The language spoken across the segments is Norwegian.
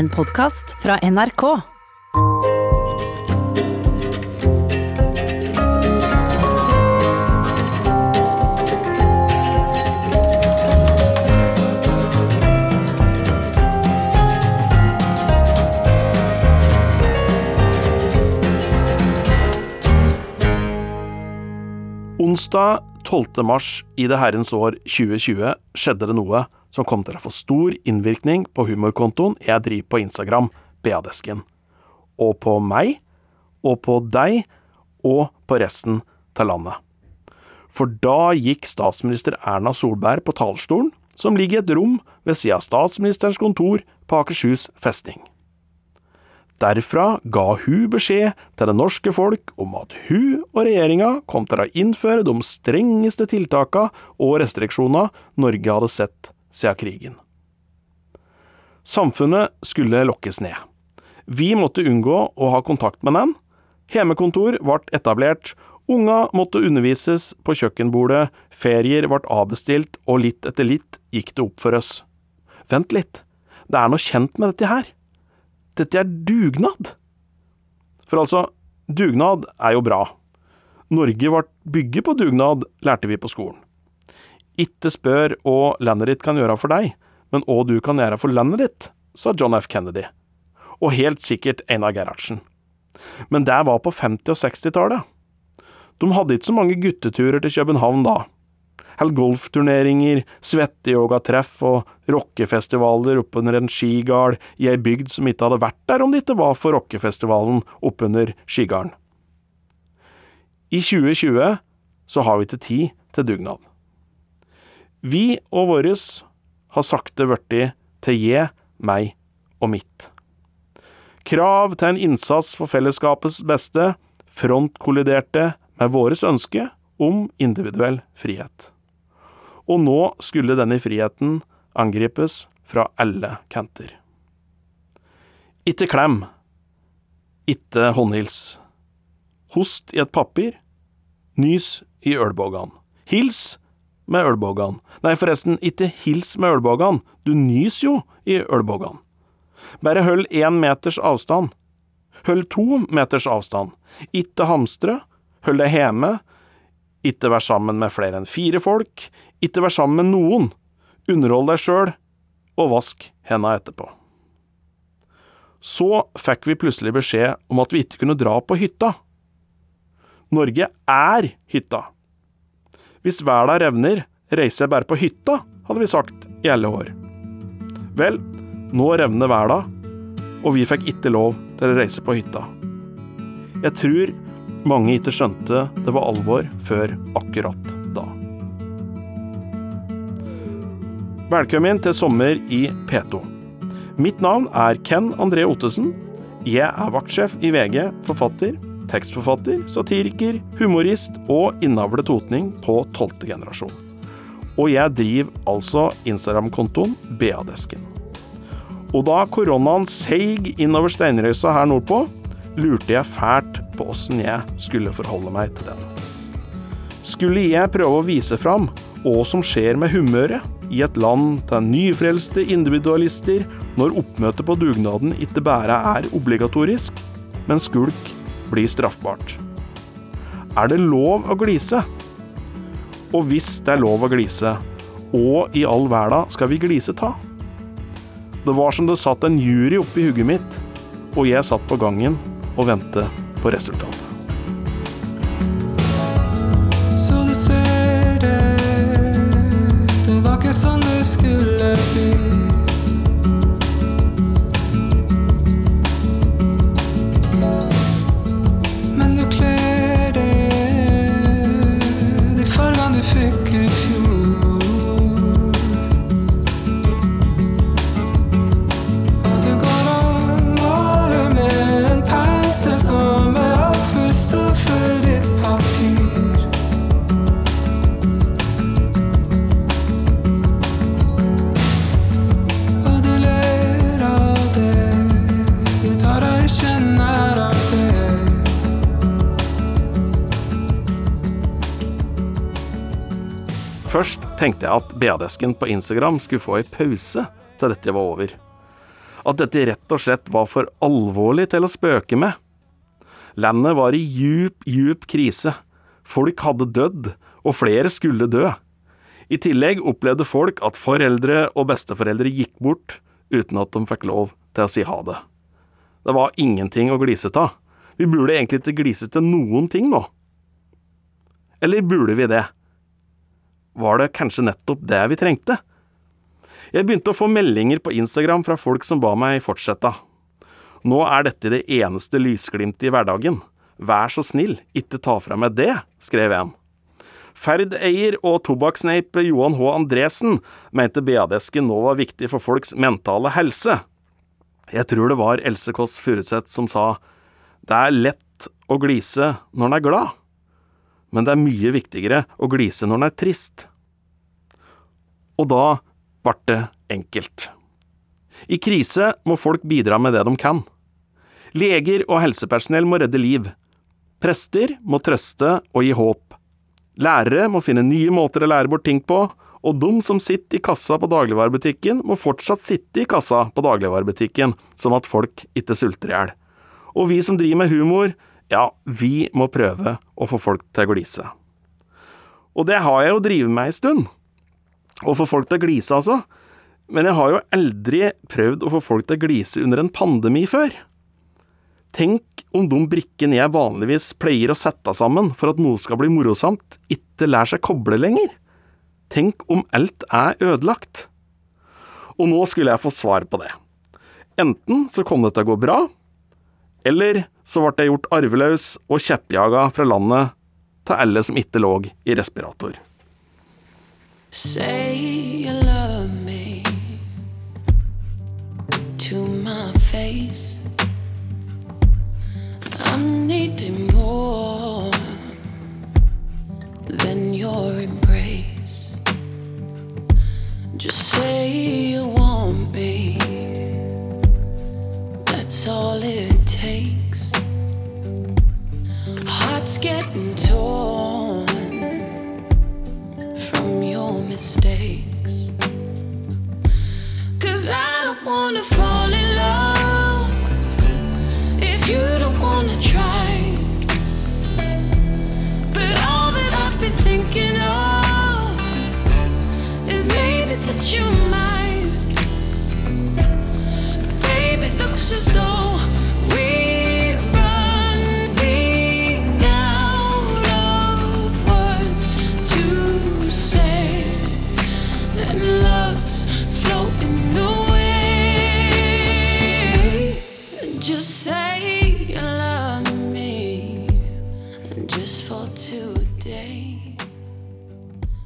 En podkast fra NRK. Onsdag 12. mars i det herrens år 2020 skjedde det noe som kom til å få stor innvirkning på humorkontoen jeg driver på Instagram, BA-desken. Og på meg, og på deg, og på resten av landet. For da gikk statsminister Erna Solberg på talerstolen, som ligger i et rom ved siden av statsministerens kontor på Akershus festning. Derfra ga hun beskjed til det norske folk om at hun og regjeringa kom til å innføre de strengeste tiltakene og restriksjonene Norge hadde sett siden krigen. Samfunnet skulle lokkes ned. Vi måtte unngå å ha kontakt med den. Hjemmekontor ble etablert, unga måtte undervises på kjøkkenbordet, ferier ble avbestilt, og litt etter litt gikk det opp for oss. Vent litt, det er noe kjent med dette her. Dette er dugnad. For altså, dugnad er jo bra. Norge ble bygget på dugnad, lærte vi på skolen. Ikke spør hva landet ditt kan gjøre for deg, men hva du kan gjøre for landet ditt, sa John F. Kennedy. Og helt sikkert Einar Gerhardsen. Men det var på 50- og 60-tallet. De hadde ikke så mange gutteturer til København da. Held golfturneringer, svetteyogatreff og rockefestivaler oppunder en skigard i ei bygd som ikke hadde vært der om det ikke var for rockefestivalen oppunder skigarden. I 2020 så har vi ikke tid til dugnad. Vi og våres har sakte blitt til je, meg og mitt. Krav til en innsats for fellesskapets beste frontkolliderte med våres ønske om individuell frihet. Og nå skulle denne friheten angripes fra alle kanter. Ikke klem. Ikke håndhils. Host i et papir. Nys i ølbågan. Hils med ølbågan. Nei, forresten, ikke hils med ølbågan, du nys jo i ølbågan. Bare hold én meters avstand. Hold to meters avstand. Ikke hamstre. Hold deg hjemme. Ikke vær sammen med flere enn fire folk. Ikke vær sammen med noen. Underhold deg sjøl, og vask henda etterpå. Så fikk vi plutselig beskjed om at vi ikke kunne dra på hytta. Norge er hytta. Hvis verda revner, reiser jeg bare på hytta, hadde vi sagt i alle år. Vel, nå revner verda, og vi fikk ikke lov til å reise på hytta. Jeg tror mange ikke skjønte det var alvor før akkurat da. Velkommen til sommer i P2. Mitt navn er Ken André Ottesen. Jeg er vaktsjef i VG, forfatter, tekstforfatter, satiriker, humorist og innavle totning på tolvte generasjon. Og jeg driver altså Instagram-kontoen BA-desken. Og da koronaen seig innover steinrøysa her nordpå, lurte jeg fælt på åssen jeg skulle forholde meg til den. Skulle jeg prøve å vise fram hva som skjer med humøret i et land til nyfrelste individualister når oppmøtet på dugnaden ikke bare er obligatorisk, men skulk blir straffbart. Er det lov å glise? Og hvis det er lov å glise, og i all verda skal vi glise ta? Det var som det satt en jury oppi hugget mitt, og jeg satt på gangen og ventet på resultatet. Først tenkte jeg at BA-desken på Instagram skulle få ei pause til dette var over. at dette rett og slett var for alvorlig til å spøke med. Landet var i djup, djup krise. Folk hadde dødd, og flere skulle dø. I tillegg opplevde folk at foreldre og besteforeldre gikk bort uten at de fikk lov til å si ha det. Det var ingenting å glise av. Vi burde egentlig ikke glise til noen ting nå. Eller burde vi det? Var det kanskje nettopp det vi trengte? Jeg begynte å få meldinger på Instagram fra folk som ba meg fortsette. Nå er dette det eneste lysglimtet i hverdagen. Vær så snill, ikke ta fra meg det, skrev en. Ferd-eier og tobakksneip Johan H. Andresen mente BAD-esken nå var viktig for folks mentale helse. Jeg tror det var Else Kåss Furuseth som sa det er lett å glise når en er glad, men det er mye viktigere å glise når en er trist. Og da ble det enkelt. I krise må folk bidra med det de kan. Leger og helsepersonell må redde liv. Prester må trøste og gi håp. Lærere må finne nye måter å lære bort ting på, og de som sitter i kassa på dagligvarebutikken, må fortsatt sitte i kassa på dagligvarebutikken, sånn at folk ikke sulter i hjel. Og vi som driver med humor, ja, vi må prøve å få folk til å glise. Og det har jeg jo drevet med ei stund. Å få folk til å glise, altså. Men jeg har jo aldri prøvd å få folk til å glise under en pandemi før. Tenk om de brikkene jeg vanligvis pleier å sette sammen for at noe skal bli morosamt, ikke lar seg koble lenger. Tenk om alt er ødelagt. Og nå skulle jeg få svar på det. Enten så kom det til å gå bra, eller så ble jeg gjort arveløs og kjeppjaga fra landet til alle som ikke lå i respirator. Say you love me to my face. I'm needing more than your embrace. Just say you want me. That's all it takes. Hearts getting torn mistakes. Cause I don't wanna fall in love if you don't wanna try. But all that I've been thinking of is maybe that you're mine.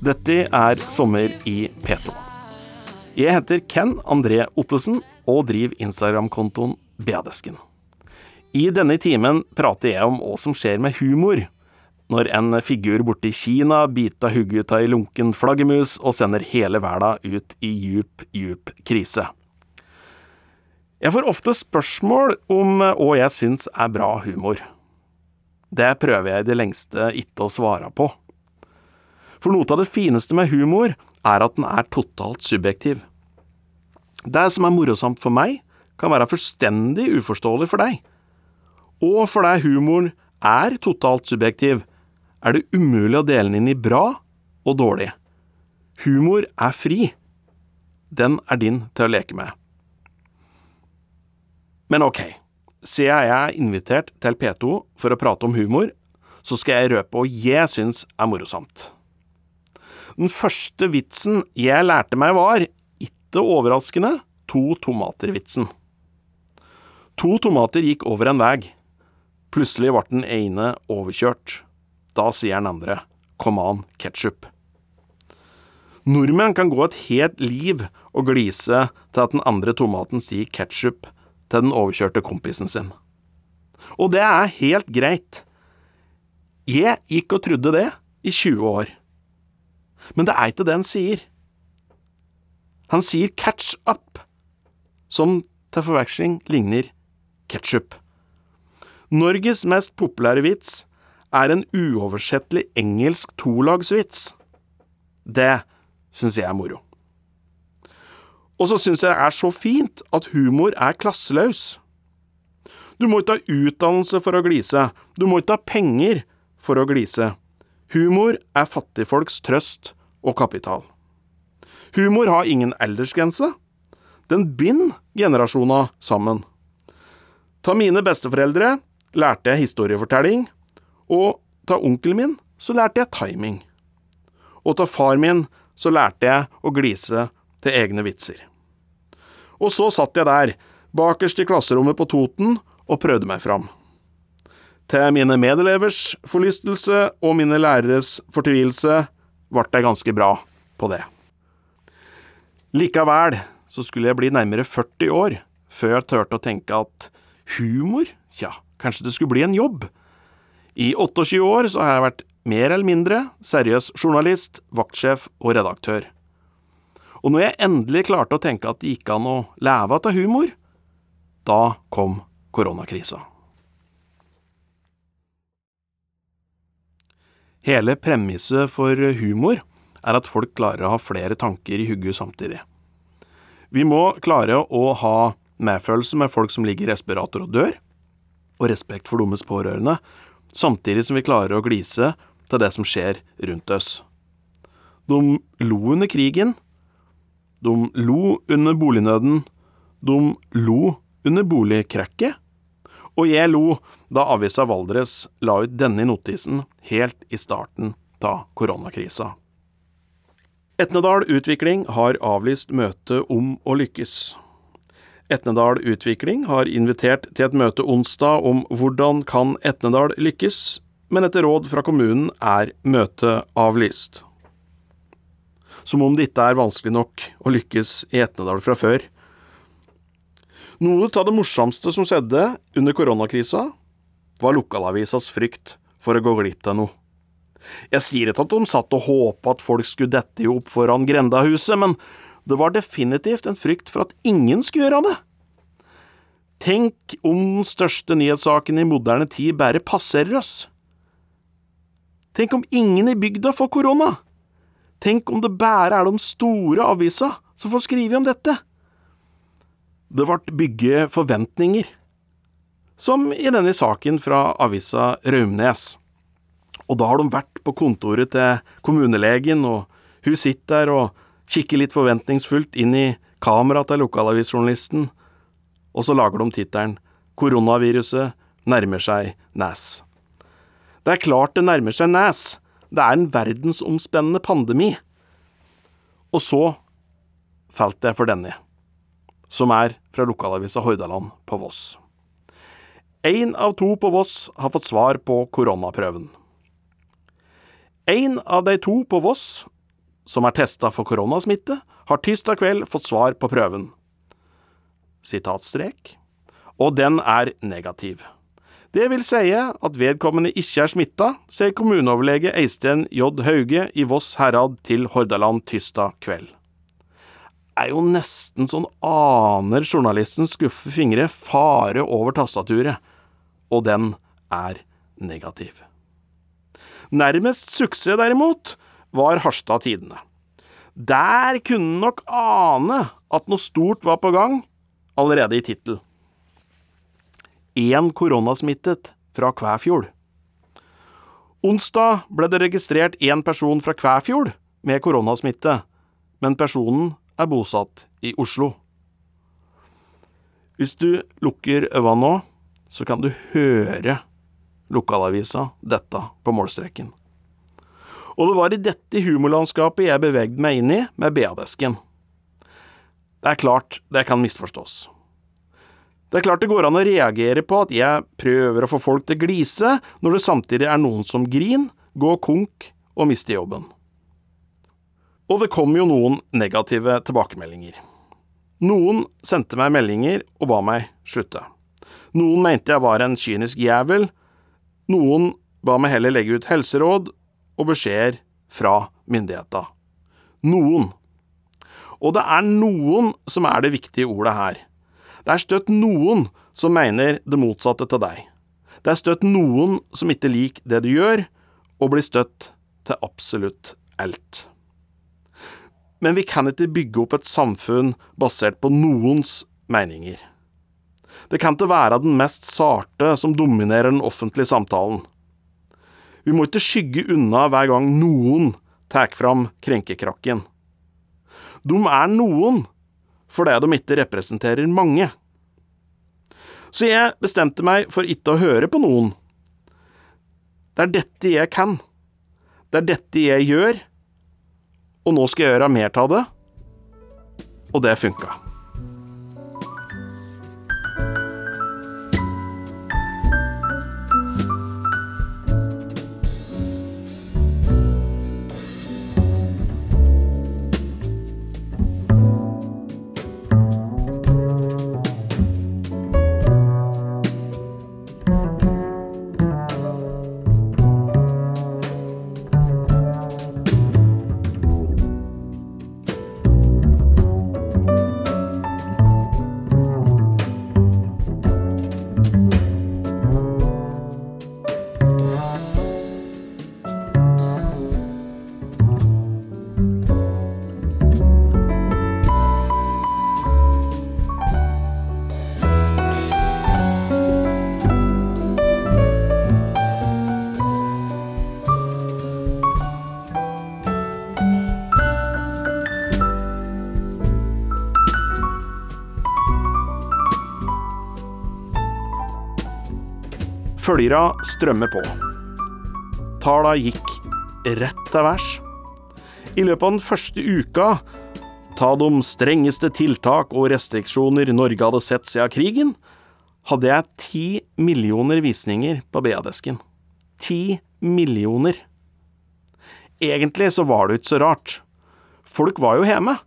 Dette er Sommer i P2. Jeg heter Ken André Ottesen og driver Instagram-kontoen Beadesken. I denne timen prater jeg om hva som skjer med humor når en figur borte i Kina biter hodet av ei lunken flaggermus og sender hele verden ut i djup, djup krise. Jeg får ofte spørsmål om hva jeg syns er bra humor. Det prøver jeg i det lengste ikke å svare på. For noe av det fineste med humor er at den er totalt subjektiv. Det som er morosamt for meg, kan være fullstendig uforståelig for deg. Og fordi humoren er totalt subjektiv, er det umulig å dele den inn i bra og dårlig. Humor er fri. Den er din til å leke med. Men ok, siden jeg er invitert til P2 for å prate om humor, så skal jeg røpe hva jeg syns er morosamt. Den første vitsen jeg lærte meg var, ikke overraskende, to tomater-vitsen. To tomater gikk over en vei. Plutselig ble den ene overkjørt. Da sier den andre, kom an, ketsjup. Nordmenn kan gå et helt liv og glise til at den andre tomaten sier ketsjup til den overkjørte kompisen sin. Og det er helt greit. Jeg gikk og trodde det i 20 år. Men det er ikke det han sier. Han sier catch up, som til forveksling ligner ketsjup. Norges mest populære vits er en uoversettelig engelsk tolagsvits. Det syns jeg er moro. Og så syns jeg det er så fint at humor er klasseløs. Du må ikke ha utdannelse for å glise, du må ikke ha penger for å glise. Humor er fattigfolks trøst og kapital. Humor har ingen aldersgrense. Den binder generasjoner sammen. Ta mine besteforeldre lærte jeg historiefortelling, og ta onkelen min så lærte jeg timing. Og ta far min så lærte jeg å glise til egne vitser. Og så satt jeg der, bakerst i klasserommet på Toten, og prøvde meg fram. Til mine medelevers forlystelse og mine læreres fortvilelse ble jeg ganske bra på det. Likevel så skulle jeg bli nærmere 40 år før jeg turte å tenke at humor, ja, kanskje det skulle bli en jobb. I 28 år så har jeg vært mer eller mindre seriøs journalist, vaktsjef og redaktør. Og når jeg endelig klarte å tenke at det gikk an å leve av humor, da kom koronakrisa. Hele premisset for humor er at folk klarer å ha flere tanker i hugget samtidig. Vi må klare å ha medfølelse med folk som ligger i respirator og dør, og respekt for deres pårørende, samtidig som vi klarer å glise til det som skjer rundt oss. De lo under krigen, de lo under bolignøden, de lo under boligkrekket, og jeg lo da avisa Valdres la ut denne notisen helt i starten av koronakrisa. Etnedal Utvikling har avlyst møte om å lykkes. Etnedal Utvikling har invitert til et møte onsdag om hvordan kan Etnedal lykkes, men etter råd fra kommunen er møtet avlyst. Som om det ikke er vanskelig nok å lykkes i Etnedal fra før. Noe av det morsomste som skjedde under koronakrisa, var lokalavisas frykt for å gå glipp av noe. Jeg sier ikke at de satt og håpa at folk skulle dette opp foran grendahuset, men det var definitivt en frykt for at ingen skulle gjøre det. Tenk om den største nyhetssaken i moderne tid bare passerer oss. Tenk om ingen i bygda får korona. Tenk om det bare er de store avisa som får skrive om dette. Det ble bygge forventninger, som i denne saken fra avisa Raumnes. Og da har de vært på kontoret til kommunelegen, og hun sitter der og kikker litt forventningsfullt inn i kameraet til lokalavisjournalisten, og så lager de tittelen Koronaviruset nærmer seg Nes. Det er klart det nærmer seg Nes. Det er en verdensomspennende pandemi. Og så falt jeg for denne, som er fra lokalavisa Hordaland på Voss. Én av to på Voss har fått svar på koronaprøven. En av de to på Voss som er testa for koronasmitte, har tirsdag kveld fått svar på prøven. Sitatstrek. Og den er negativ. Det vil si at vedkommende ikke er smitta, sier kommuneoverlege Eistein J. Hauge i Voss herad til Hordaland tirsdag kveld. Er jo nesten sånn aner journalisten skuffe fingre fare over tastaturet, og den er negativ. Nærmest suksess, derimot, var Harstad Tidende. Der kunne nok ane at noe stort var på gang, allerede i tittel. Én koronasmittet fra Kvæfjord. Onsdag ble det registrert én person fra Kvæfjord med koronasmitte, men personen er bosatt i Oslo. Hvis du lukker øynene nå, så kan du høre lokalavisa dette på målstreken. Og det var i dette humorlandskapet jeg bevegde meg inn i med BA-desken. Det er klart det kan misforstås. Det er klart det går an å reagere på at jeg prøver å få folk til å glise, når det samtidig er noen som griner, går konk og mister jobben. Og det kom jo noen negative tilbakemeldinger. Noen sendte meg meldinger og ba meg slutte. Noen mente jeg var en kynisk jævel, noen ba meg heller legge ut helseråd og beskjeder fra myndigheter. Noen. Og det er noen som er det viktige ordet her. Det er støtt noen som mener det motsatte til deg. Det er støtt noen som ikke liker det du gjør, og blir støtt til absolutt alt. Men vi kan ikke bygge opp et samfunn basert på noens meninger. Det kan ikke være den mest sarte som dominerer den offentlige samtalen. Vi må ikke skygge unna hver gang noen tar fram krenkekrakken. De er noen fordi de ikke representerer mange. Så jeg bestemte meg for ikke å høre på noen. Det er dette jeg kan. Det er dette jeg gjør, og nå skal jeg gjøre mer av det. Og det funka. Følgera strømmer på. Tala gikk rett til værs. I løpet av den første uka, ta de strengeste tiltak og restriksjoner Norge hadde sett siden krigen, hadde jeg ti millioner visninger på BA-desken. Ti millioner. Egentlig så var det ikke så rart. Folk var jo hjemme.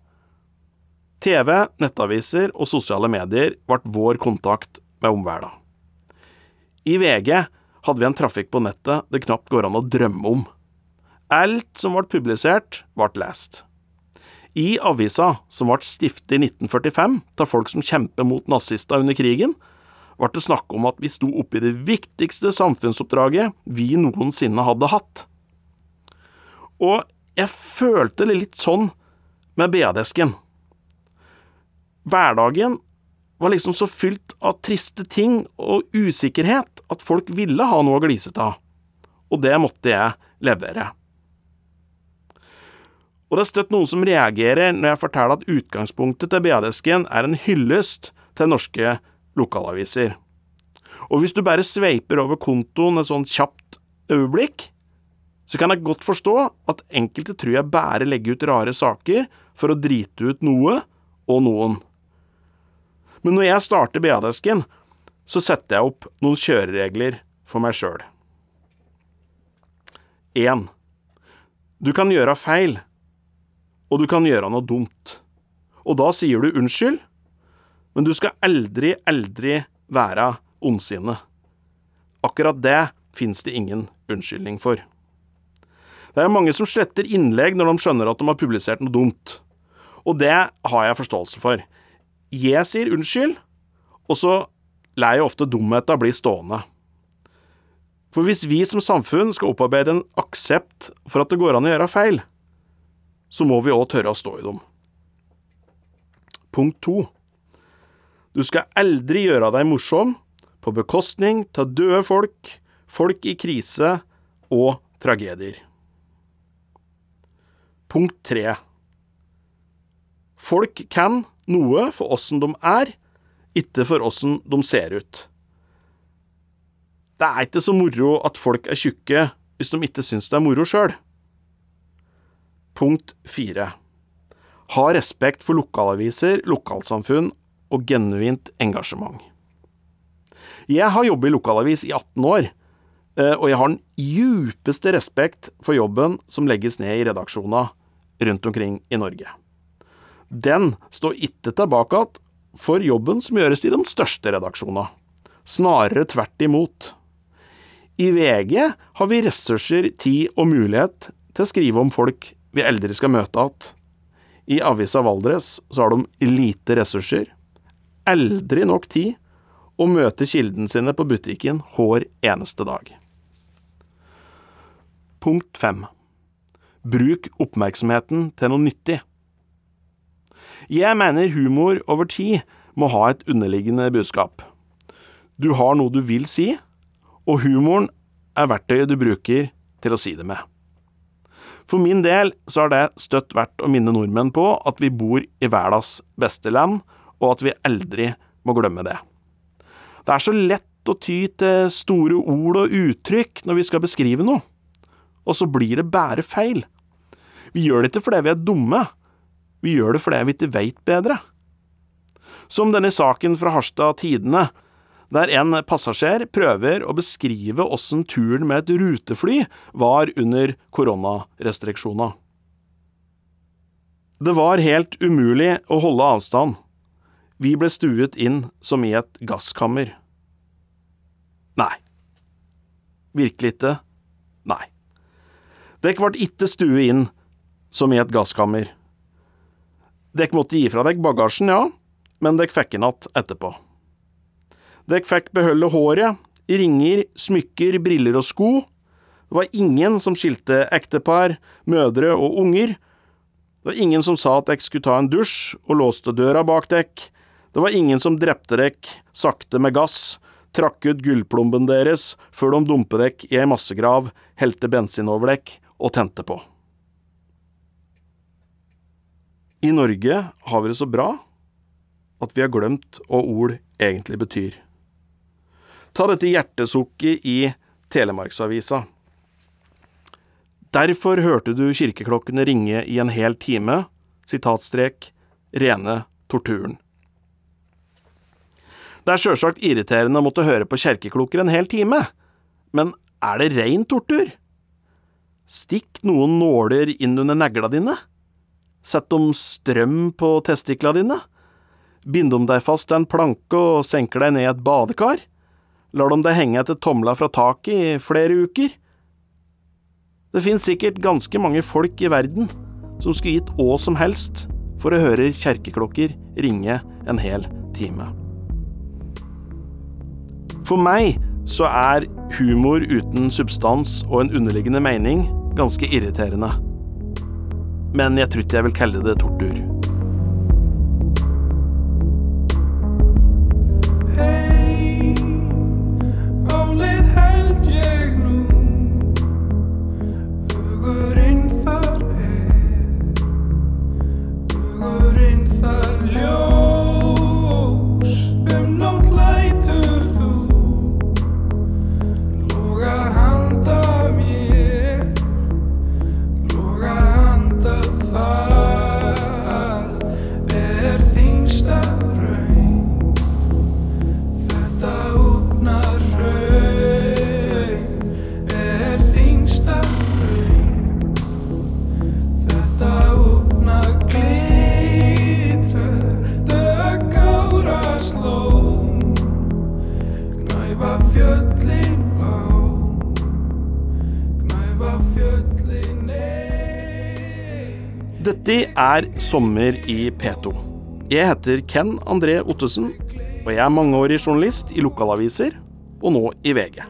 TV, nettaviser og sosiale medier ble vår kontakt med omverdenen. I VG hadde vi en trafikk på nettet det knapt går an å drømme om. Alt som ble publisert, ble lest. I avisa, som ble stiftet i 1945 av folk som kjemper mot nazister under krigen, ble det snakk om at vi sto oppe i det viktigste samfunnsoppdraget vi noensinne hadde hatt. Og jeg følte det litt sånn med BA-desken. Hverdagen var liksom så fylt av triste ting og usikkerhet at folk ville ha noe å glise av, og det måtte jeg levere. Og det er støtt noen som reagerer når jeg forteller at utgangspunktet til BA-desken er en hyllest til norske lokalaviser. Og hvis du bare sveiper over kontoen et sånn kjapt øyeblikk, så kan jeg godt forstå at enkelte tror jeg bare legger ut rare saker for å drite ut noe og noen. Men når jeg starter BA-desken, så setter jeg opp noen kjøreregler for meg sjøl. 1. Du kan gjøre feil, og du kan gjøre noe dumt. Og da sier du unnskyld, men du skal aldri, aldri være ondsinne. Akkurat det fins det ingen unnskyldning for. Det er mange som sletter innlegg når de skjønner at de har publisert noe dumt, og det har jeg forståelse for. Jeg sier unnskyld, og så lar jeg ofte dumheta bli stående. For hvis vi som samfunn skal opparbeide en aksept for at det går an å gjøre feil, så må vi òg tørre å stå i dem. Punkt to. Du skal aldri gjøre deg morsom på bekostning av døde folk, folk i krise og tragedier. Punkt tre. Folk kan noe for åssen de er, ikke for åssen de ser ut. Det er ikke så moro at folk er tjukke hvis de ikke syns det er moro sjøl. Punkt fire. Ha respekt for lokalaviser, lokalsamfunn og genuint engasjement. Jeg har jobbet i lokalavis i 18 år, eh, og jeg har den djupeste respekt for jobben som legges ned i redaksjonene rundt omkring i Norge. Den står ikke tilbake igjen for jobben som gjøres i de største redaksjonene. Snarere tvert imot. I VG har vi ressurser, tid og mulighet til å skrive om folk vi eldre skal møte igjen. I avisa Valdres så har de lite ressurser, aldri nok tid, og møter kildene sine på butikken hver eneste dag. Punkt fem. Bruk oppmerksomheten til noe nyttig. Jeg mener humor over tid må ha et underliggende budskap. Du har noe du vil si, og humoren er verktøyet du bruker til å si det med. For min del så har det støtt verdt å minne nordmenn på at vi bor i verdens beste land, og at vi aldri må glemme det. Det er så lett å ty til store ord og uttrykk når vi skal beskrive noe, og så blir det bare feil. Vi gjør det ikke fordi vi er dumme, vi gjør det fordi vi ikke veit bedre. Som denne saken fra Harstad Tidende, der en passasjer prøver å beskrive åssen turen med et rutefly var under koronarestriksjoner. Det var helt umulig å holde avstand. Vi ble stuet inn som i et gasskammer. Nei. Virkelig ikke? Nei. Dere ble ikke stuet inn som i et gasskammer. Dekk måtte gi fra dere bagasjen, ja, men dekk fikk den igjen etterpå. Dekk fikk beholde håret, ringer, smykker, briller og sko. Det var ingen som skilte ektepar, mødre og unger. Det var ingen som sa at dekk skulle ta en dusj og låste døra bak dekk. Det var ingen som drepte dekk sakte med gass, trakk ut gullplomben deres før de dumpet dekk i ei massegrav, helte bensin over dekk og tente på. I Norge har vi det så bra at vi har glemt hva ord egentlig betyr. Ta dette hjertesukket i Telemarksavisa. Derfor hørte du kirkeklokkene ringe i en hel time, sitatstrek, rene torturen. Det er sjølsagt irriterende å måtte høre på kjerkeklokker en hel time, men er det rein tortur? Stikk noen nåler inn under negla dine? Sett om strøm på testikla dine? Bind om deg fast til en planke og senker deg ned i et badekar? Lar dem deg henge etter tomla fra taket i flere uker? Det finnes sikkert ganske mange folk i verden som skulle gitt hva som helst for å høre kjerkeklokker ringe en hel time. For meg så er humor uten substans og en underliggende mening ganske irriterende. Men jeg tror ikke jeg vil kalle det tortur. Hei, Dette er Sommer i P2. Jeg heter Ken André Ottesen, og jeg er mangeårig journalist i lokalaviser, og nå i VG.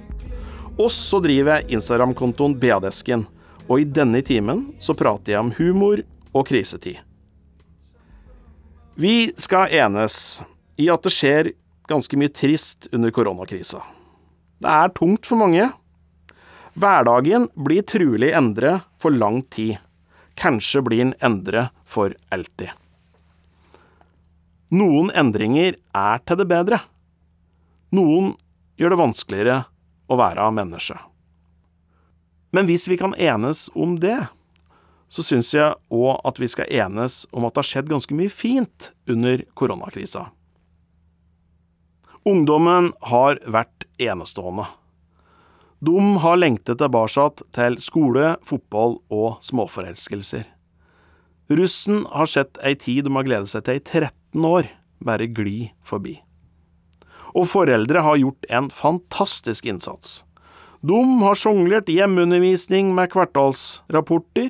Og så driver jeg Instagram-kontoen BA-desken, og i denne timen så prater jeg om humor og krisetid. Vi skal enes i at det skjer ganske mye trist under koronakrisa. Det er tungt for mange. Hverdagen blir trulig endret for lang tid. Kanskje blir en endre for alltid. Noen endringer er til det bedre. Noen gjør det vanskeligere å være menneske. Men hvis vi kan enes om det, så syns jeg òg at vi skal enes om at det har skjedd ganske mye fint under koronakrisa. Ungdommen har vært enestående. De har lengtet tilbake til skole, fotball og småforelskelser. Russen har sett ei tid de har gledet seg til i 13 år, bare gli forbi. Og foreldre har gjort en fantastisk innsats. De har sjonglert hjemmeundervisning med kvartalsrapporter,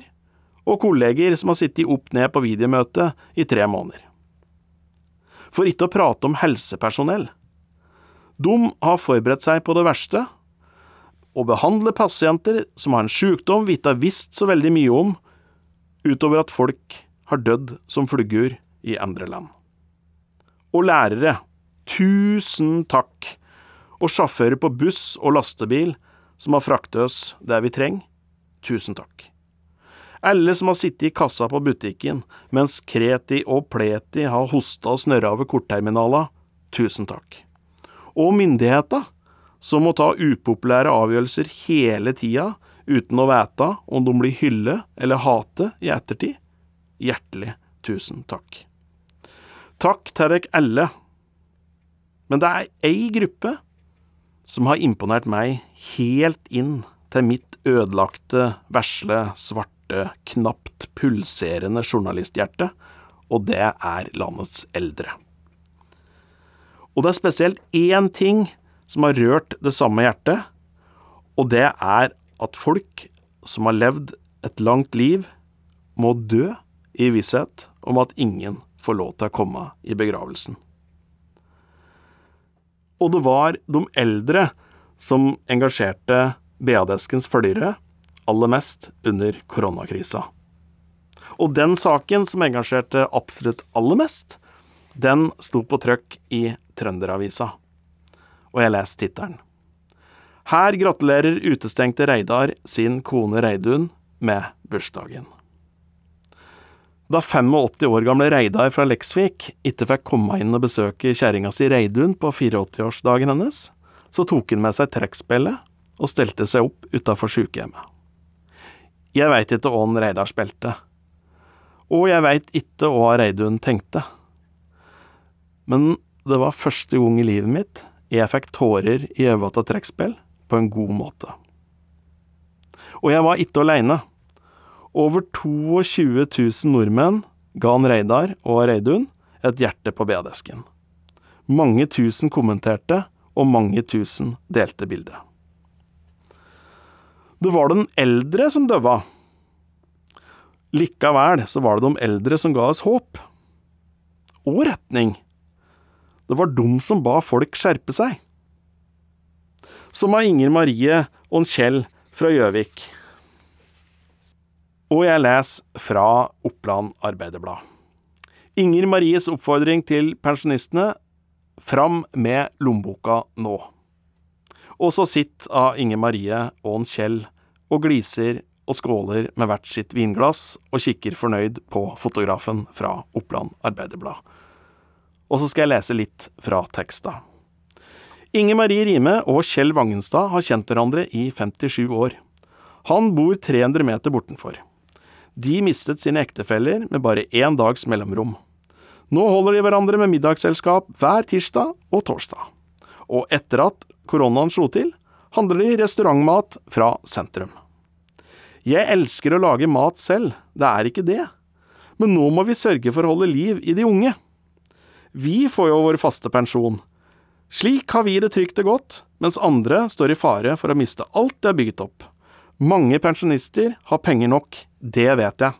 og kolleger som har sittet opp ned på videomøte i tre måneder. For ikke å prate om helsepersonell. De har forberedt seg på det verste, å behandle pasienter som har en sykdom vi ikke har visst så veldig mye om, utover at folk har dødd som flugger i andre land. Og lærere, tusen takk. Og sjåfører på buss og lastebil som har fraktet oss der vi trenger, tusen takk. Alle som har sittet i kassa på butikken mens Kreti og Pleti har hosta og snørra over kortterminala, tusen takk. Og myndigheter, som må ta upopulære avgjørelser hele tida uten å vite om de blir hylle eller hate i ettertid, hjertelig tusen takk. Takk til dere alle. Men det er ei gruppe som har imponert meg helt inn til mitt ødelagte, vesle, svarte, knapt pulserende journalisthjerte, og det er landets eldre. Og det er spesielt én ting som har rørt det samme hjertet, og det er at folk som har levd et langt liv, må dø i visshet om at ingen får lov til å komme i begravelsen. Og det var de eldre som engasjerte BA-deskens følgere aller mest under koronakrisa. Og den saken som engasjerte absolutt aller mest, den sto på trykk i Trønderavisa. Og jeg leser tittelen. Her gratulerer utestengte Reidar sin kone Reidun med bursdagen. Da 85 år gamle Reidar fra Leksvik ikke fikk komme inn og besøke kjerringa si Reidun på 84-årsdagen hennes, så tok han med seg trekkspillet og stelte seg opp utafor sjukehjemmet. Jeg veit ikke hva Reidar spilte, og jeg veit ikke hva Reidun tenkte. Men det var første gang i livet mitt jeg fikk tårer i øynene av trekkspill på en god måte. Og jeg var ikke aleine. Over 22 000 nordmenn ga han Reidar og Reidun et hjerte på BA-desken. Mange tusen kommenterte, og mange tusen delte bildet. Det var den eldre som døva. Likevel så var det de eldre som ga oss håp. Og retning. Det var de som ba folk skjerpe seg. Som av Inger Marie og Kjell fra Gjøvik. Og jeg leser fra Oppland Arbeiderblad. Inger Maries oppfordring til pensjonistene fram med lommeboka nå. Og så sitter av Inger Marie og Kjell og gliser og skåler med hvert sitt vinglass og kikker fornøyd på fotografen fra Oppland Arbeiderblad. Og så skal jeg lese litt fra teksta. Inger Marie Rime og Kjell Vangenstad har kjent hverandre i 57 år. Han bor 300 meter bortenfor. De mistet sine ektefeller med bare én dags mellomrom. Nå holder de hverandre med middagsselskap hver tirsdag og torsdag. Og etter at koronaen slo til, handler de restaurantmat fra sentrum. Jeg elsker å lage mat selv, det er ikke det, men nå må vi sørge for å holde liv i de unge. Vi får jo vår faste pensjon. Slik har vi det trygt og godt, mens andre står i fare for å miste alt de har bygget opp. Mange pensjonister har penger nok, det vet jeg.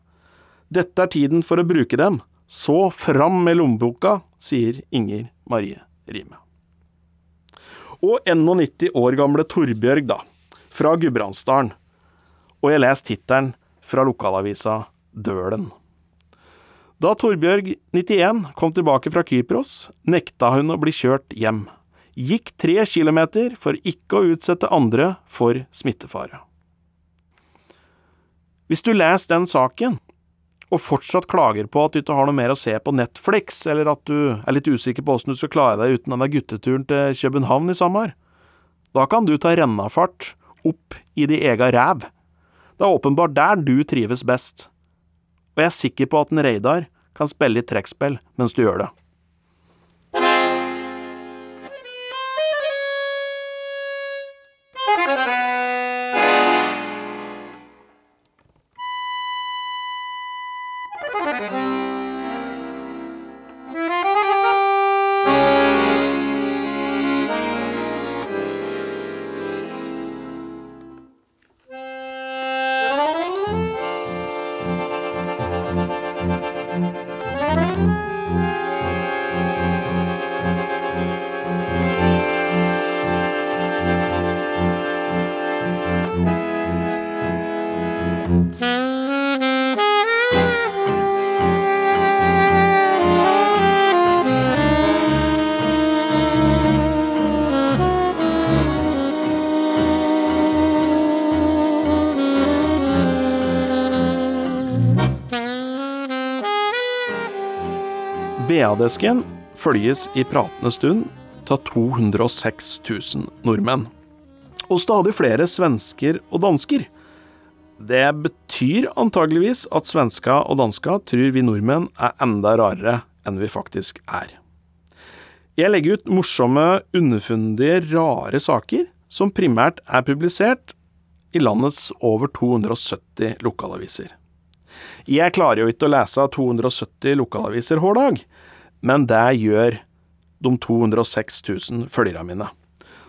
Dette er tiden for å bruke dem, så fram med lommeboka, sier Inger Marie Rime. Og 91 år gamle Torbjørg, da, fra Gudbrandsdalen. Og jeg leser tittelen fra lokalavisa Dølen. Da Torbjørg, 91, kom tilbake fra Kypros, nekta hun å bli kjørt hjem. Gikk tre kilometer for ikke å utsette andre for smittefare. Hvis du leser den saken, og fortsatt klager på at du ikke har noe mer å se på Netflix, eller at du er litt usikker på åssen du skal klare deg uten denne gutteturen til København i sommer, da kan du ta rennafart opp i di ega ræv. Det er åpenbart der du trives best. Og jeg er sikker på at en Reidar kan spille litt trekkspill mens du gjør det. BA-desken følges i pratende stund av 206 000 nordmenn. Og stadig flere svensker og dansker. Det betyr antageligvis at svenska og danska tror vi nordmenn er enda rarere enn vi faktisk er. Jeg legger ut morsomme, underfundige, rare saker som primært er publisert i landets over 270 lokalaviser. Jeg klarer jo ikke å lese 270 lokalaviser hver dag, men det gjør de 206 000 følgerne mine.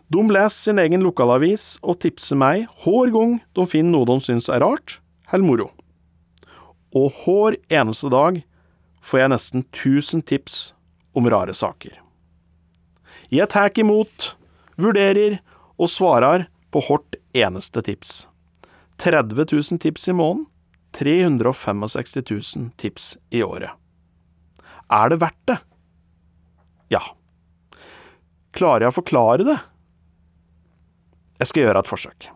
De leser sin egen lokalavis og tipser meg hver gang de finner noe de syns er rart eller moro. Og hver eneste dag får jeg nesten 1000 tips om rare saker. Jeg tar imot, vurderer og svarer på hvert eneste tips. 30 000 tips i måneden, 365 000 tips i året. Er det verdt det? Ja. Klarer jeg å forklare det? Jeg skal gjøre et forsøk.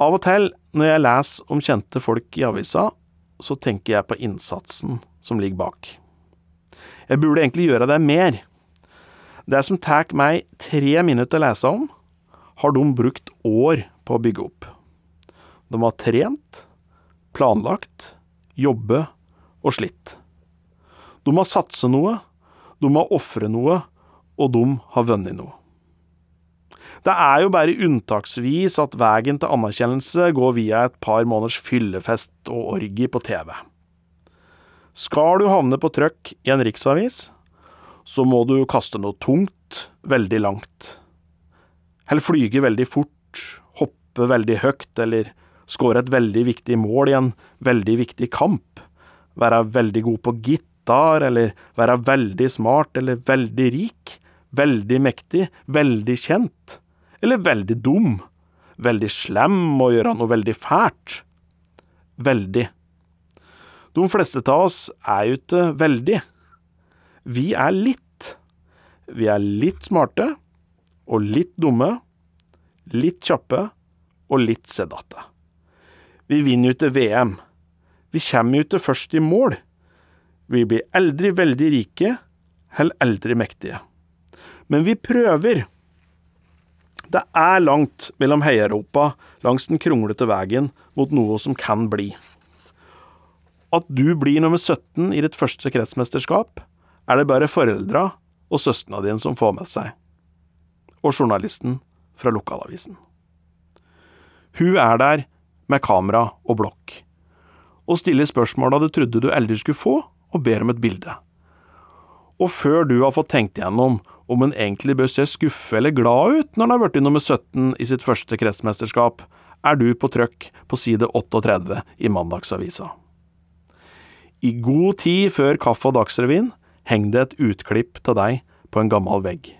Av og til når jeg leser om kjente folk i avisa, så tenker jeg på innsatsen som ligger bak. Jeg burde egentlig gjøre det mer. Det som tar meg tre minutter å lese om, har de brukt år på å bygge opp. De har trent, planlagt, jobbe og slitt. De har satsa noe, de har ofra noe, og de har vunnet noe. Det er jo bare unntaksvis at veien til anerkjennelse går via et par måneders fyllefest og orgi på TV. Skal du havne på trøkk i en riksavis, så må du kaste noe tungt veldig langt. Eller flyge veldig fort, hoppe veldig høyt, eller skåre et veldig viktig mål i en veldig viktig kamp. Være veldig god på gitar, eller være veldig smart eller veldig rik. Veldig mektig, veldig kjent. Eller veldig dum. Veldig slem og gjøre noe veldig fælt. Veldig. De fleste av oss er jo ikke veldig. Vi er litt. Vi er litt smarte, og litt dumme, litt kjappe og litt sedate. Vi vinner jo ikke VM. Vi kommer jo ikke først i mål. Vi blir aldri veldig rike, eller aldri mektige. Men vi prøver. Det er langt mellom heiaropa langs den kronglete veien mot noe som kan bli. At du blir nummer 17 i ditt første kretsmesterskap, er det bare foreldra og søstrene dine som får med seg. Og journalisten fra lokalavisen. Hun er der med kamera og blokk, og stiller spørsmåla du trodde du aldri skulle få, og ber om et bilde. Og før du har fått tenkt igjennom om en egentlig bør se skuffe eller glad ut når en har blitt nummer 17 i sitt første kretsmesterskap, er du på trøkk på side 38 i Mandagsavisa. I god tid før Kaffe og Dagsrevyen henger det et utklipp av deg på en gammel vegg.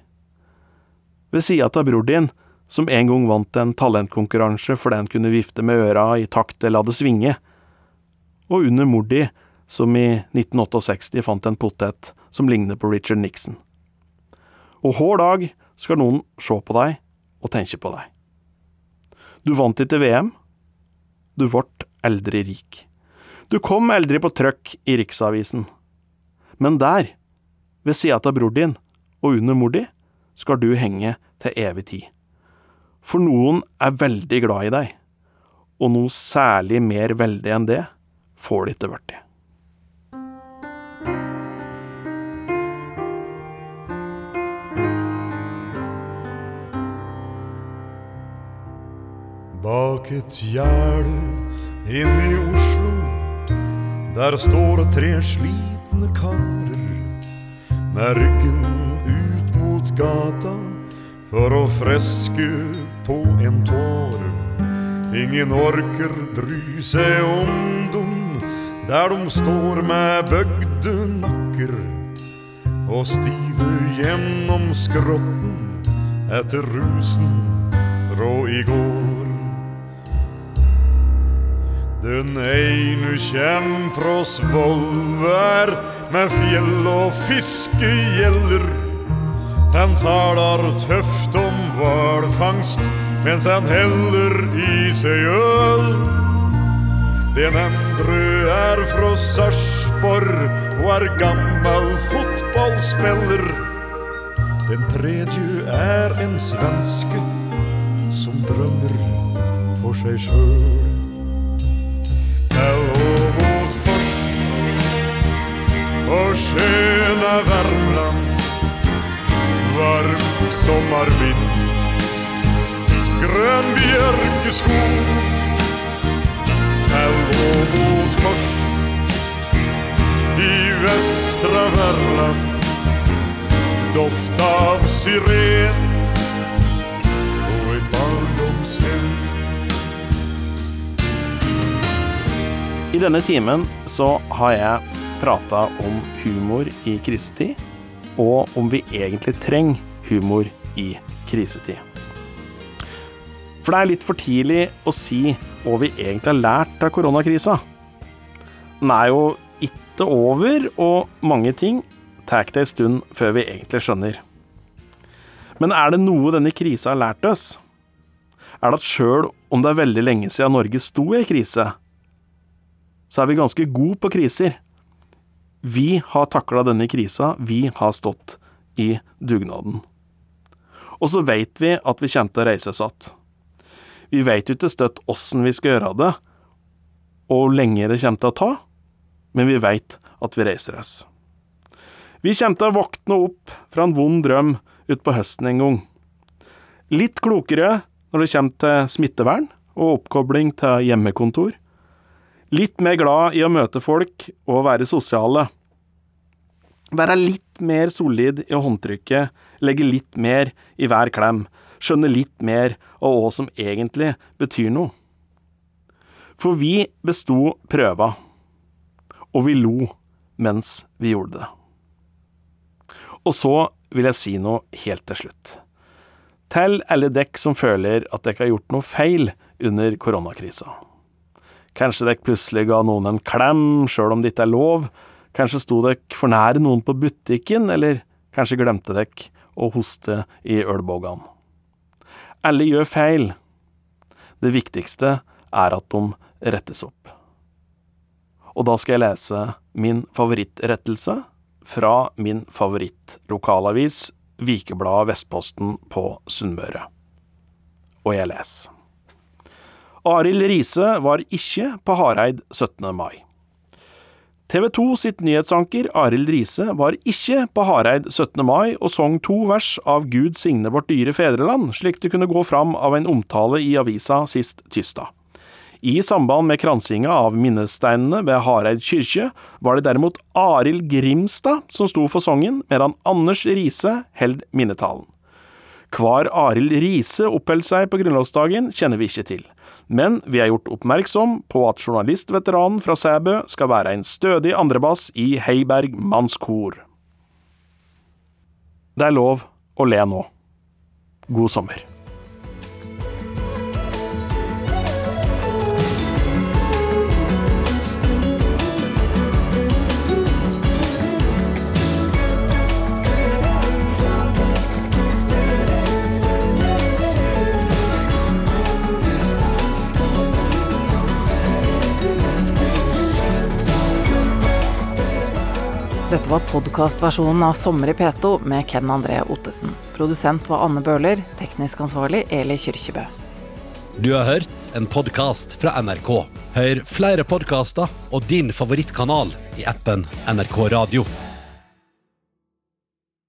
Ved sida av bror din, som en gang vant en talentkonkurranse fordi han kunne vifte med øra i takt eller det svinge, og under Mordi, som i 1968 fant en potet som ligner på Richard Nixon. Og hver dag skal noen se på deg og tenke på deg. Du vant ikke VM. Du ble aldri rik. Du kom aldri på trøkk i Riksavisen. Men der, ved sida av bror din og under mor di, skal du henge til evig tid. For noen er veldig glad i deg, og noe særlig mer veldig enn det får de ikke blitt. Bak et gjerde inne i Oslo Der står tre slitne karer Med ryggen ut mot gata For å freske på en tår Ingen orker bry seg om dem Der de står med bøgde nakker Og stive gjennom skrotten Etter rusen fra i går den ene kjem fra Svolvær med fjell og fiskegjeller. Han talar tøft om hvalfangst mens han heller i seg øl. Den andre er fra Sarpsborg og er gammel fotballspiller. Den tredje er en svenske som drømmer for seg sjøl. Til og mot Fors og skjøna Värmland. Varm sommervind. grønn bjørkeskog. tau og motfors. I västra Värmland. Doft av syren og et barndomshjem. I denne timen så har jeg prata om humor i krisetid, og om vi egentlig trenger humor i krisetid. For det er litt for tidlig å si hva vi egentlig har lært av koronakrisa. Den er jo ikke over, og mange ting tar det en stund før vi egentlig skjønner. Men er det noe denne krisa har lært oss, er det at sjøl om det er veldig lenge siden Norge sto i ei krise, så er vi ganske gode på kriser. Vi har takla denne krisa, vi har stått i dugnaden. Og så veit vi at vi kommer til å reise oss att. Vi veit jo ikke støtt åssen vi skal gjøre det, og hvor lenge det kommer til å ta, men vi veit at vi reiser oss. Vi kommer til å våkne opp fra en vond drøm utpå høsten en gang. Litt klokere når det kommer til smittevern og oppkobling til hjemmekontor. Litt mer glad i å møte folk og være sosiale. Være litt mer solid i håndtrykket, legge litt mer i hver klem, skjønne litt mer av hva som egentlig betyr noe. For vi besto prøva, og vi lo mens vi gjorde det. Og så vil jeg si noe helt til slutt. Til alle dekk som føler at dere har gjort noe feil under koronakrisa. Kanskje dere plutselig ga noen en klem sjøl om det ikke er lov, kanskje sto dere for nær noen på butikken, eller kanskje glemte dere å hoste i ølbågene. Alle gjør feil. Det viktigste er at de rettes opp. Og da skal jeg lese min favorittrettelse fra min favorittlokalavis, Vikebladet Vestposten på Sunnmøre. Og jeg leser. Arild Riise var ikke på Hareid 17. mai. TV 2 sitt nyhetsanker Arild Riise var ikke på Hareid 17. mai og sang to vers av Gud signe vårt dyre fedreland, slik det kunne gå fram av en omtale i avisa sist tirsdag. I samband med kransinga av minnesteinene ved Hareid kyrkje var det derimot Arild Grimstad som sto for sangen, medan Anders Riise held minnetalen. Hvar Arild Riise oppholdt seg på grunnlovsdagen, kjenner vi ikke til, men vi er gjort oppmerksom på at journalistveteranen fra Sæbø skal være en stødig andrebass i Heiberg mannskor. Det er lov å le nå. God sommer. Dette var podkastversjonen av Sommer i P2 med Ken André Ottesen. Produsent var Anne Bøhler, teknisk ansvarlig Eli Kyrkjebø. Du har hørt en podkast fra NRK. Hør flere podkaster og din favorittkanal i appen NRK Radio.